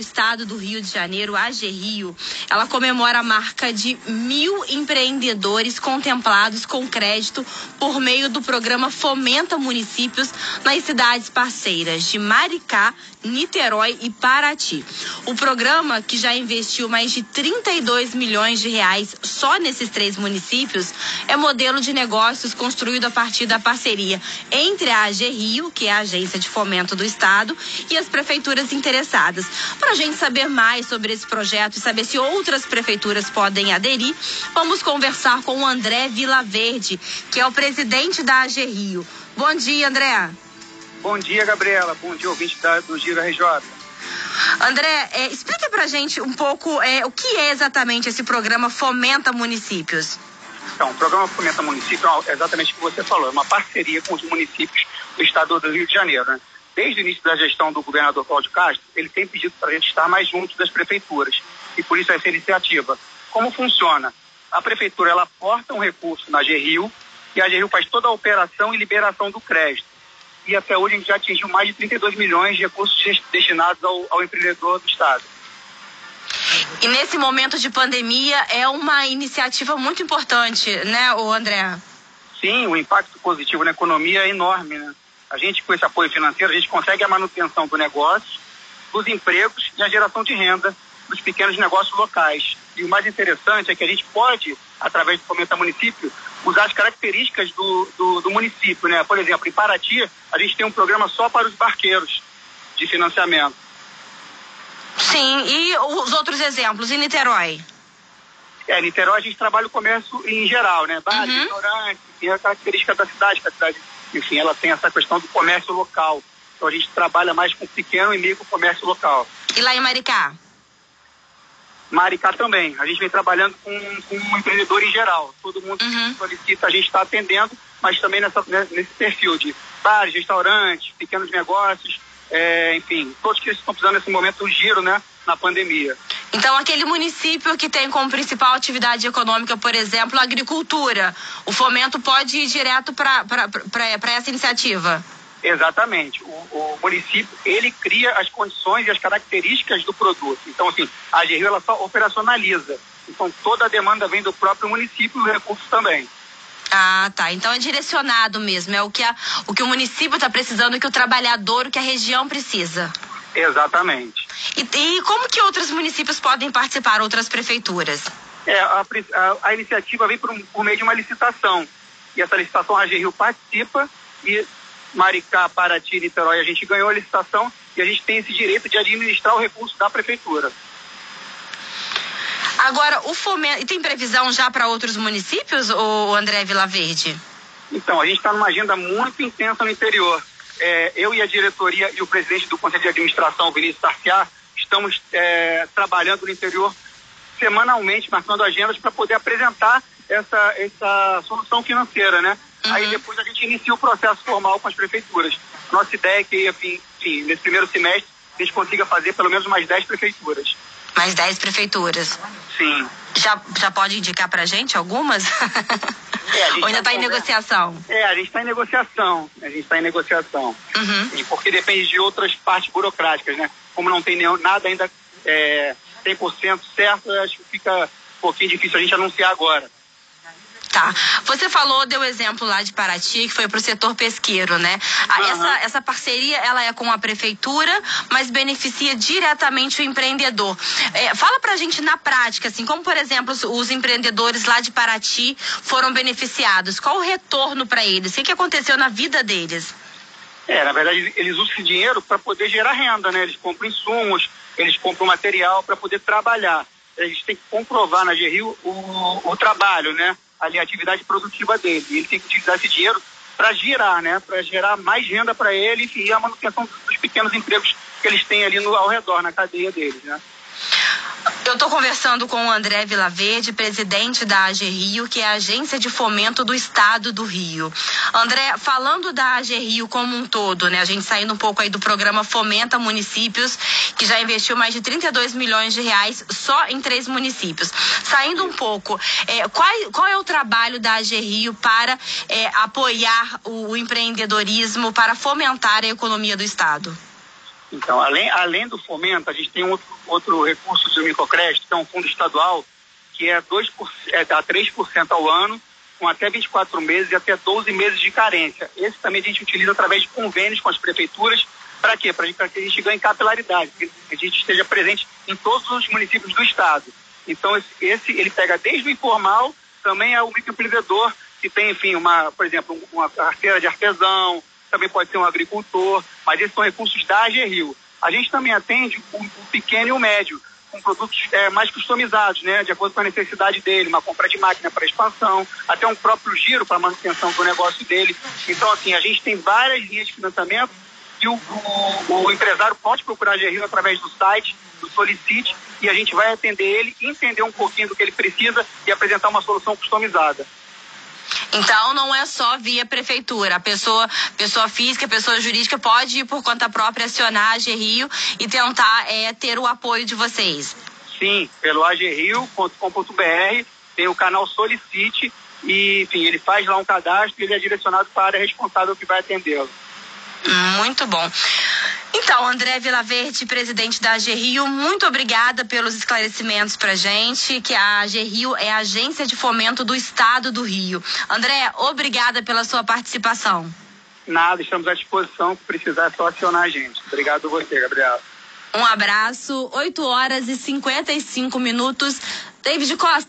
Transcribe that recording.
Estado do Rio de Janeiro, AG Rio, ela comemora a marca de mil empreendedores contemplados com crédito por meio do programa Fomenta Municípios nas cidades parceiras de Maricá, Niterói e Paraty. O programa, que já investiu mais de 32 milhões de reais só nesses três municípios, é modelo de negócios construído a partir da parceria entre a AG Rio, que é a agência de fomento do Estado, e as prefeituras interessadas. Para a gente saber mais sobre esse projeto e saber se outras prefeituras podem aderir, vamos conversar com o André Vilaverde, que é o presidente da AG Rio. Bom dia, André. Bom dia, Gabriela. Bom dia, ouvinte do Giro RJ. André, é, explica pra gente um pouco é, o que é exatamente esse programa Fomenta Municípios. Então, o programa Fomenta Município é exatamente o que você falou, é uma parceria com os municípios do estado do Rio de Janeiro. Né? Desde o início da gestão do governador Cláudio Castro, ele tem pedido para a gente estar mais junto das prefeituras. E por isso essa iniciativa. Como funciona? A prefeitura ela aporta um recurso na GRIO e a GRIO faz toda a operação e liberação do crédito. E até hoje a gente já atingiu mais de 32 milhões de recursos destinados ao, ao empreendedor do Estado. E nesse momento de pandemia é uma iniciativa muito importante, né, o André? Sim, o impacto positivo na economia é enorme, né? A gente, com esse apoio financeiro, a gente consegue a manutenção do negócio, dos empregos e a geração de renda dos pequenos negócios locais. E o mais interessante é que a gente pode, através do Fomenta Município, usar as características do, do, do, município. Né? Por exemplo, em Paraty, a gente tem um programa só para os barqueiros de financiamento. Sim, e os outros exemplos? Em Niterói? É, Niterói a gente trabalha o comércio em geral, né? Bares, uhum. restaurantes, tem a característica da cidade, que a cidade enfim, ela tem essa questão do comércio local. Então a gente trabalha mais com pequeno e micro comércio local. E lá em Maricá? Maricá também. A gente vem trabalhando com, com um empreendedor em geral. Todo mundo uhum. que solicita, a gente está atendendo, mas também nessa, né, nesse perfil de bares, restaurantes, pequenos negócios, é, enfim, todos que estão precisando nesse momento do giro, né, na pandemia. Então, aquele município que tem como principal atividade econômica, por exemplo, a agricultura, o fomento pode ir direto para essa iniciativa? Exatamente. O, o, município, ele cria as condições e as características do produto. Então, assim, a GRIO, ela só operacionaliza. Então, toda a demanda vem do próprio município e os recursos também. Ah, tá. Então é direcionado mesmo. É o que, a, o, que o município está precisando, o que o trabalhador, o que a região precisa. Exatamente. E, e como que outros municípios podem participar, outras prefeituras? É, a, a, a iniciativa vem por, por, meio de uma licitação. E essa licitação a Rio participa e Maricá, Paraty Niterói a gente ganhou a licitação e a gente tem esse direito de administrar o recurso da prefeitura. Agora, o fomento. E tem previsão já para outros municípios, o André Vilaverde? Então, a gente está numa agenda muito intensa no interior é, eu e a diretoria e o presidente do Conselho de Administração, Vinícius Tarciá, estamos é, trabalhando no interior semanalmente, marcando agendas para poder apresentar essa, essa solução financeira, né? Uhum. Aí depois a gente inicia o processo formal com as prefeituras. Nossa ideia é que, enfim, enfim nesse primeiro semestre, a gente consiga fazer pelo menos mais 10 prefeituras. Mais 10 prefeituras? Sim. Já, já pode indicar para gente algumas? É, Ou ainda está tá em negociação? É, a gente está em negociação. A gente está em negociação. Uhum. E porque depende de outras partes burocráticas, né? Como não tem nenhum, nada ainda é, 100% certo, acho que fica um pouquinho difícil a gente anunciar agora. Tá. Você falou, deu exemplo lá de Paraty, que foi para o setor pesqueiro, né? Uhum. Essa, essa parceria, ela é com a prefeitura, mas beneficia diretamente o empreendedor. É, fala pra gente na prática, assim, como, por exemplo, os, os empreendedores lá de Paraty foram beneficiados. Qual o retorno para eles? O que, que aconteceu na vida deles? É, na verdade, eles usam esse dinheiro para poder gerar renda, né? Eles compram insumos, eles compram material para poder trabalhar. A gente tem que comprovar na GRIO o, o trabalho, né? ali a atividade produtiva dele. Ele tem que utilizar esse dinheiro para girar, né? Para gerar mais renda para ele e a manutenção dos pequenos empregos que eles têm ali no, ao redor, na cadeia deles, né? Eu estou conversando com o André Vilaverde, presidente da AG Rio, que é a agência de fomento do Estado do Rio. André, falando da AG Rio como um todo, né? A gente saindo um pouco aí do programa Fomenta Municípios, que já investiu mais de 32 milhões de reais só em três municípios. Saindo um pouco, é, qual, qual, é o trabalho da AG Rio para é, apoiar o, o empreendedorismo, para fomentar a economia do Estado? Então, além, além do fomento, a gente tem outro, outro recurso do microcrédito, que é um fundo estadual, que é, 2%, é a 3% ao ano, com até 24 meses e até 12 meses de carência. Esse também a gente utiliza através de convênios com as prefeituras. Para quê? Para que a gente ganhe capilaridade, que a gente esteja presente em todos os municípios do estado. Então, esse, esse ele pega desde o informal, também é o microempreendedor que tem, enfim, uma, por exemplo, uma carteira de artesão, também pode ser um agricultor, mas esses são recursos da AG Rio. A gente também atende o, o pequeno e o médio, com produtos é, mais customizados, né, de acordo com a necessidade dele, uma compra de máquina para expansão, até um próprio giro para manutenção do negócio dele. Então, assim, a gente tem várias linhas de financiamento e o, o, o empresário pode procurar a Rio através do site, do Solicite, e a gente vai atender ele, entender um pouquinho do que ele precisa e apresentar uma solução customizada. Então não é só via prefeitura. A pessoa, pessoa física, pessoa jurídica pode ir por conta própria acionar a Rio e tentar é, ter o apoio de vocês. Sim, pelo agrio.com.br tem o canal Solicite e, enfim, ele faz lá um cadastro e ele é direcionado para a área responsável que vai atendê-lo. Muito bom. Então, André Vilaverde, presidente da AG Rio, muito obrigada pelos esclarecimentos pra gente, que a AG Rio é a agência de fomento do estado do Rio. André, obrigada pela sua participação. Nada, estamos à disposição, se precisar é só acionar a gente. Obrigado a você, Gabriela. Um abraço, 8 horas e 55 minutos. David Costa.